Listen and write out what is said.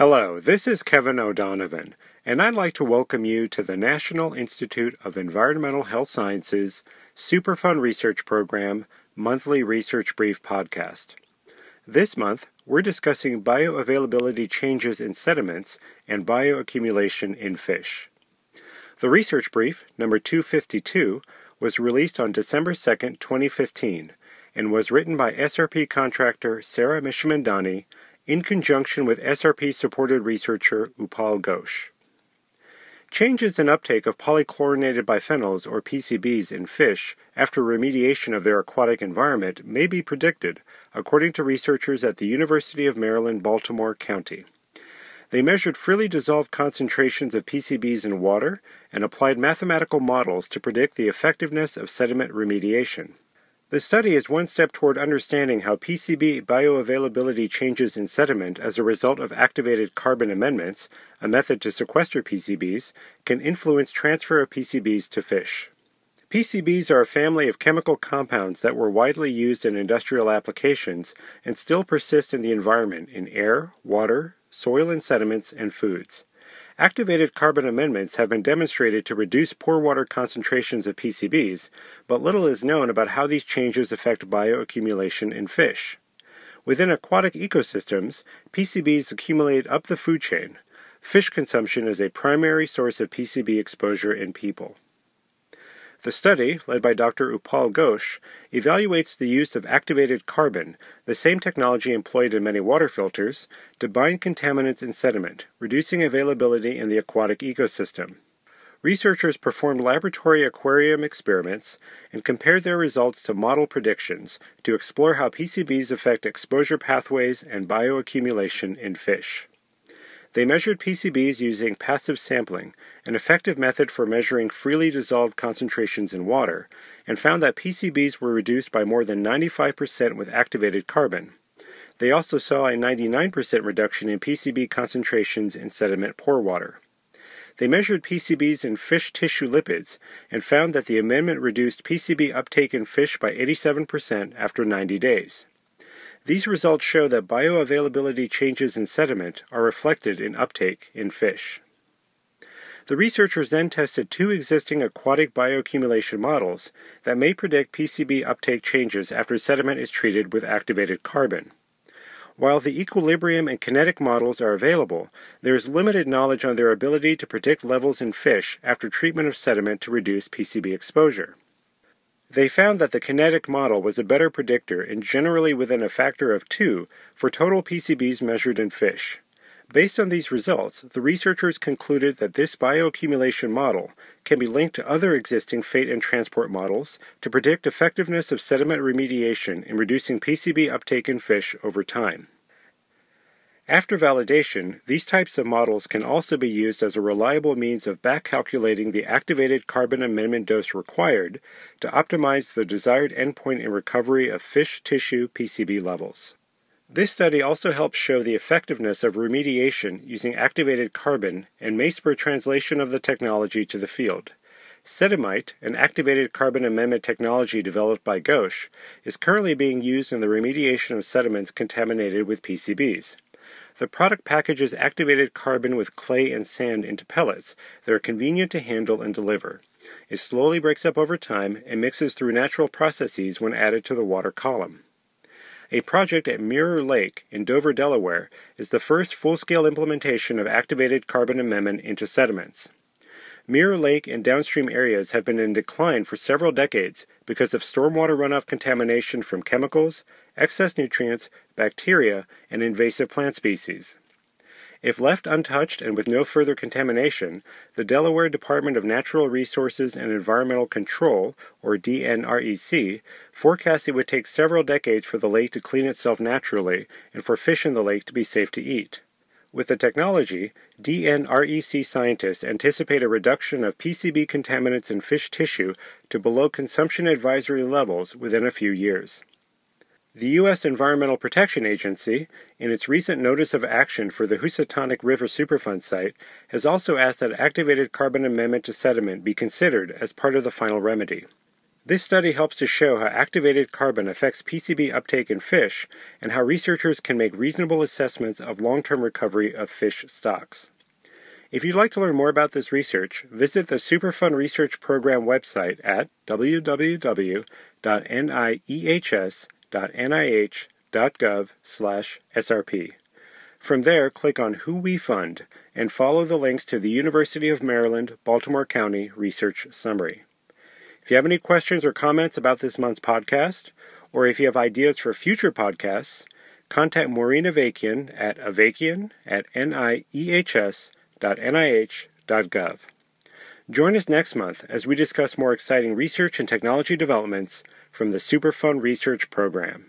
Hello, this is Kevin O'Donovan, and I'd like to welcome you to the National Institute of Environmental Health Sciences Superfund Research Program Monthly Research Brief podcast. This month, we're discussing bioavailability changes in sediments and bioaccumulation in fish. The research brief, number 252, was released on December 2, 2015, and was written by SRP contractor Sarah Mishamandani in conjunction with SRP supported researcher Upal Ghosh. Changes in uptake of polychlorinated biphenyls or PCBs in fish after remediation of their aquatic environment may be predicted, according to researchers at the University of Maryland, Baltimore County. They measured freely dissolved concentrations of PCBs in water and applied mathematical models to predict the effectiveness of sediment remediation. The study is one step toward understanding how PCB bioavailability changes in sediment as a result of activated carbon amendments, a method to sequester PCBs, can influence transfer of PCBs to fish. PCBs are a family of chemical compounds that were widely used in industrial applications and still persist in the environment in air, water, soil and sediments, and foods. Activated carbon amendments have been demonstrated to reduce pore water concentrations of PCBs, but little is known about how these changes affect bioaccumulation in fish. Within aquatic ecosystems, PCBs accumulate up the food chain. Fish consumption is a primary source of PCB exposure in people. The study, led by Dr. Upal Ghosh, evaluates the use of activated carbon, the same technology employed in many water filters, to bind contaminants in sediment, reducing availability in the aquatic ecosystem. Researchers performed laboratory aquarium experiments and compared their results to model predictions to explore how PCBs affect exposure pathways and bioaccumulation in fish. They measured PCBs using passive sampling, an effective method for measuring freely dissolved concentrations in water, and found that PCBs were reduced by more than 95% with activated carbon. They also saw a 99% reduction in PCB concentrations in sediment pore water. They measured PCBs in fish tissue lipids and found that the amendment reduced PCB uptake in fish by 87% after 90 days. These results show that bioavailability changes in sediment are reflected in uptake in fish. The researchers then tested two existing aquatic bioaccumulation models that may predict PCB uptake changes after sediment is treated with activated carbon. While the equilibrium and kinetic models are available, there is limited knowledge on their ability to predict levels in fish after treatment of sediment to reduce PCB exposure. They found that the kinetic model was a better predictor and generally within a factor of 2 for total PCBs measured in fish. Based on these results, the researchers concluded that this bioaccumulation model can be linked to other existing fate and transport models to predict effectiveness of sediment remediation in reducing PCB uptake in fish over time. After validation, these types of models can also be used as a reliable means of back calculating the activated carbon amendment dose required to optimize the desired endpoint in recovery of fish tissue PCB levels. This study also helps show the effectiveness of remediation using activated carbon and may spur translation of the technology to the field. Sedimite, an activated carbon amendment technology developed by Ghosh, is currently being used in the remediation of sediments contaminated with PCBs. The product packages activated carbon with clay and sand into pellets that are convenient to handle and deliver. It slowly breaks up over time and mixes through natural processes when added to the water column. A project at Mirror Lake in Dover, Delaware, is the first full scale implementation of activated carbon amendment into sediments. Mirror Lake and downstream areas have been in decline for several decades because of stormwater runoff contamination from chemicals, excess nutrients, bacteria, and invasive plant species. If left untouched and with no further contamination, the Delaware Department of Natural Resources and Environmental Control, or DNREC, forecasts it would take several decades for the lake to clean itself naturally and for fish in the lake to be safe to eat. With the technology, DNREC scientists anticipate a reduction of PCB contaminants in fish tissue to below consumption advisory levels within a few years. The U.S. Environmental Protection Agency, in its recent notice of action for the Housatonic River Superfund site, has also asked that activated carbon amendment to sediment be considered as part of the final remedy. This study helps to show how activated carbon affects PCB uptake in fish and how researchers can make reasonable assessments of long term recovery of fish stocks. If you'd like to learn more about this research, visit the Superfund Research Program website at www.niehs.nih.gov/srp. From there, click on Who We Fund and follow the links to the University of Maryland Baltimore County Research Summary. If you have any questions or comments about this month's podcast, or if you have ideas for future podcasts, contact Maureen Avakian at avakian at niehs.nih.gov. Join us next month as we discuss more exciting research and technology developments from the Superfund Research Program.